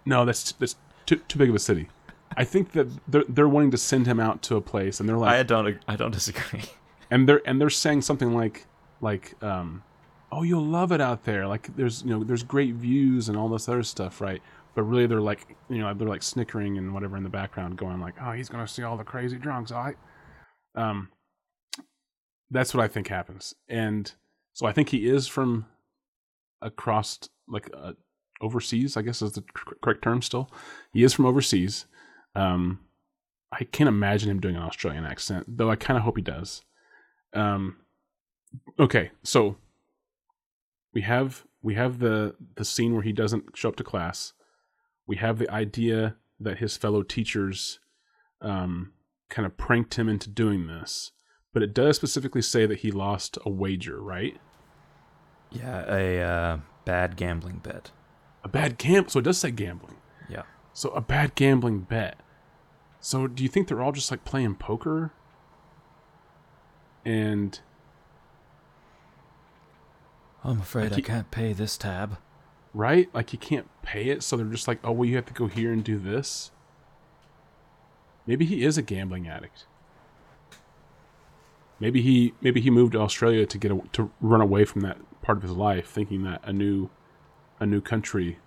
No, that's that's too too big of a city. I think that they're they're wanting to send him out to a place, and they're like, I don't I don't disagree. and they're and they're saying something like like um oh you'll love it out there like there's you know there's great views and all this other stuff right but really they're like you know they're like snickering and whatever in the background going like oh he's gonna see all the crazy drunks all right um that's what i think happens and so i think he is from across like uh, overseas i guess is the cor- correct term still. He is from overseas. Um i can't imagine him doing an australian accent though i kind of hope he does. Um okay so we have we have the the scene where he doesn't show up to class. We have the idea that his fellow teachers um kind of pranked him into doing this but it does specifically say that he lost a wager right Yeah, a uh, bad gambling bet. a bad gam so it does say gambling Yeah. so a bad gambling bet so do you think they're all just like playing poker and I'm afraid I, keep- can't pay this tab. right? Like you can't pay it, so they're just like, oh, well, you have to go here and do this. Maybe he is a gambling addict. Maybe he maybe he moved to Australia to get a, to run away from that part of his life, thinking that a new a new country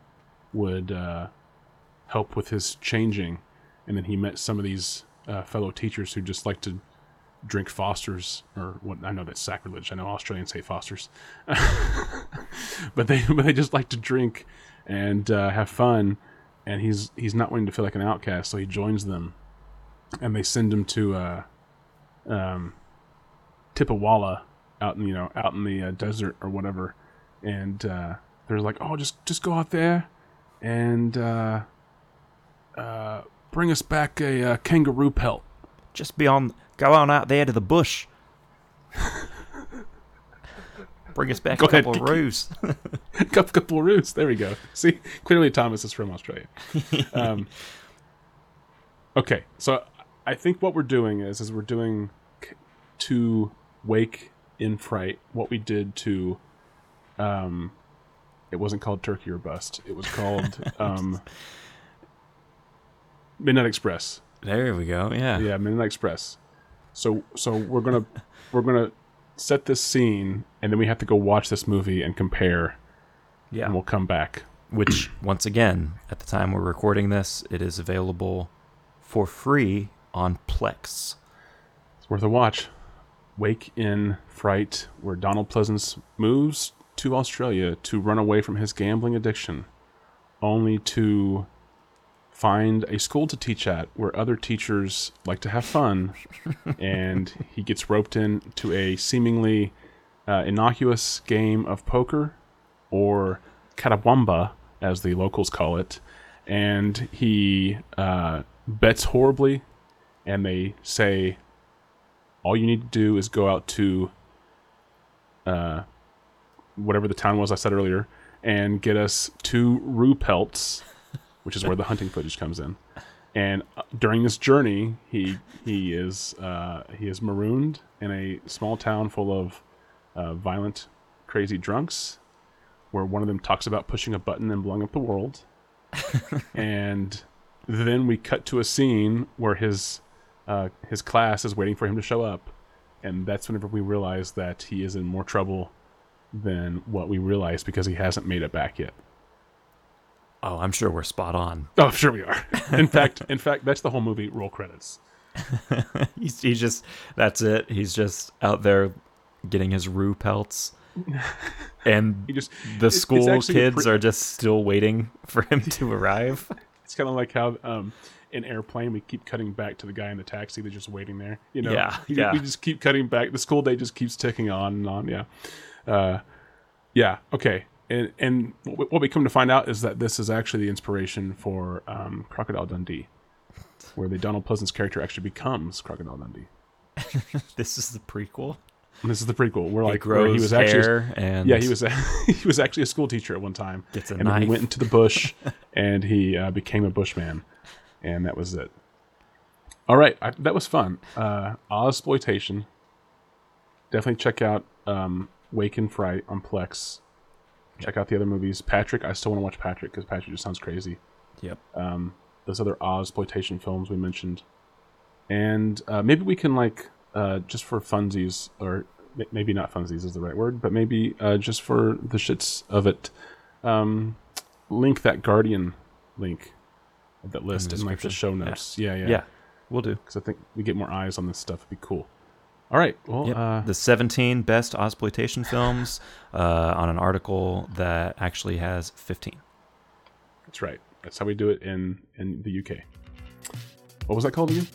would uh, help with his changing, and then he met some of these uh, fellow teachers who just like to drink Fosters or what I know that's sacrilege. I know Australians hate Fosters, but they but they just like to drink and uh, have fun. And he's he's not wanting to feel like an outcast, so he joins them, and they send him to uh, um, Tippawalla out in you know out in the uh, desert or whatever, and uh, they're like, oh, just just go out there and uh, uh, bring us back a uh, kangaroo pelt. Just be on. Go on out there to the bush. Bring us back Go a couple ahead. of roos. couple couple of roots. There we go. See, clearly Thomas is from Australia. Um, okay, so I think what we're doing is is we're doing to wake in fright what we did to, um, it wasn't called Turkey or Bust. It was called um, Midnight Express. there we go. Yeah. Yeah, Midnight Express. So so we're gonna we're gonna set this scene and then we have to go watch this movie and compare Yeah. and we'll come back. Which, once again, at the time we're recording this, it is available for free on Plex. It's worth a watch. Wake in Fright, where Donald Pleasence moves to Australia to run away from his gambling addiction, only to find a school to teach at where other teachers like to have fun, and he gets roped in to a seemingly uh, innocuous game of poker, or Catawamba, as the locals call it, and he uh, bets horribly, and they say all you need to do is go out to uh, whatever the town was I said earlier, and get us two roo pelts, which is where the hunting footage comes in. And uh, during this journey, he he is uh, he is marooned in a small town full of uh, violent, crazy drunks, where one of them talks about pushing a button and blowing up the world. and then we cut to a scene where his uh, his class is waiting for him to show up, and that's whenever we realize that he is in more trouble than what we realized because he hasn't made it back yet. Oh, I'm sure we're spot on. Oh, sure we are. In fact, in fact, that's the whole movie. Roll credits. he's, he's just that's it. He's just out there getting his roo pelts, and just the it's- school kids pre- are just still waiting for him to arrive. It's kind of like how um, in airplane we keep cutting back to the guy in the taxi that's just waiting there. You know, Yeah, We- yeah. We just keep cutting back. The school day just keeps ticking on and on. Yeah, uh, yeah. Okay. And and what we come to find out is that this is actually the inspiration for um, Crocodile Dundee, where the Donald Pleasence character actually becomes Crocodile Dundee. this is the prequel. This is the prequel. We're like where he was actually and yeah he was he was actually a school teacher at one time. Gets a and then he went into the bush and he uh, became a bushman, and that was it. All right, I, that was fun. Uh, exploitation. Definitely check out um, Wake in Fright on Plex. Check out the other movies. Patrick, I still want to watch Patrick because Patrick just sounds crazy. Yep. Those other exploitation films we mentioned, and uh, maybe we can like uh, just for funsies, or maybe not funsies is the right word, but maybe uh, just for the shits of it, um, link that Guardian link that list in, like the show description? Yeah. notes. Yeah, yeah, Yeah, we'll do. Because I think we get more eyes on this stuff. It'd be cool. All right. Well, Yep. uh, the 17 best exploitation films uh, on an article that actually has 15. that's right. That's how we do it in in the UK. What was that called again?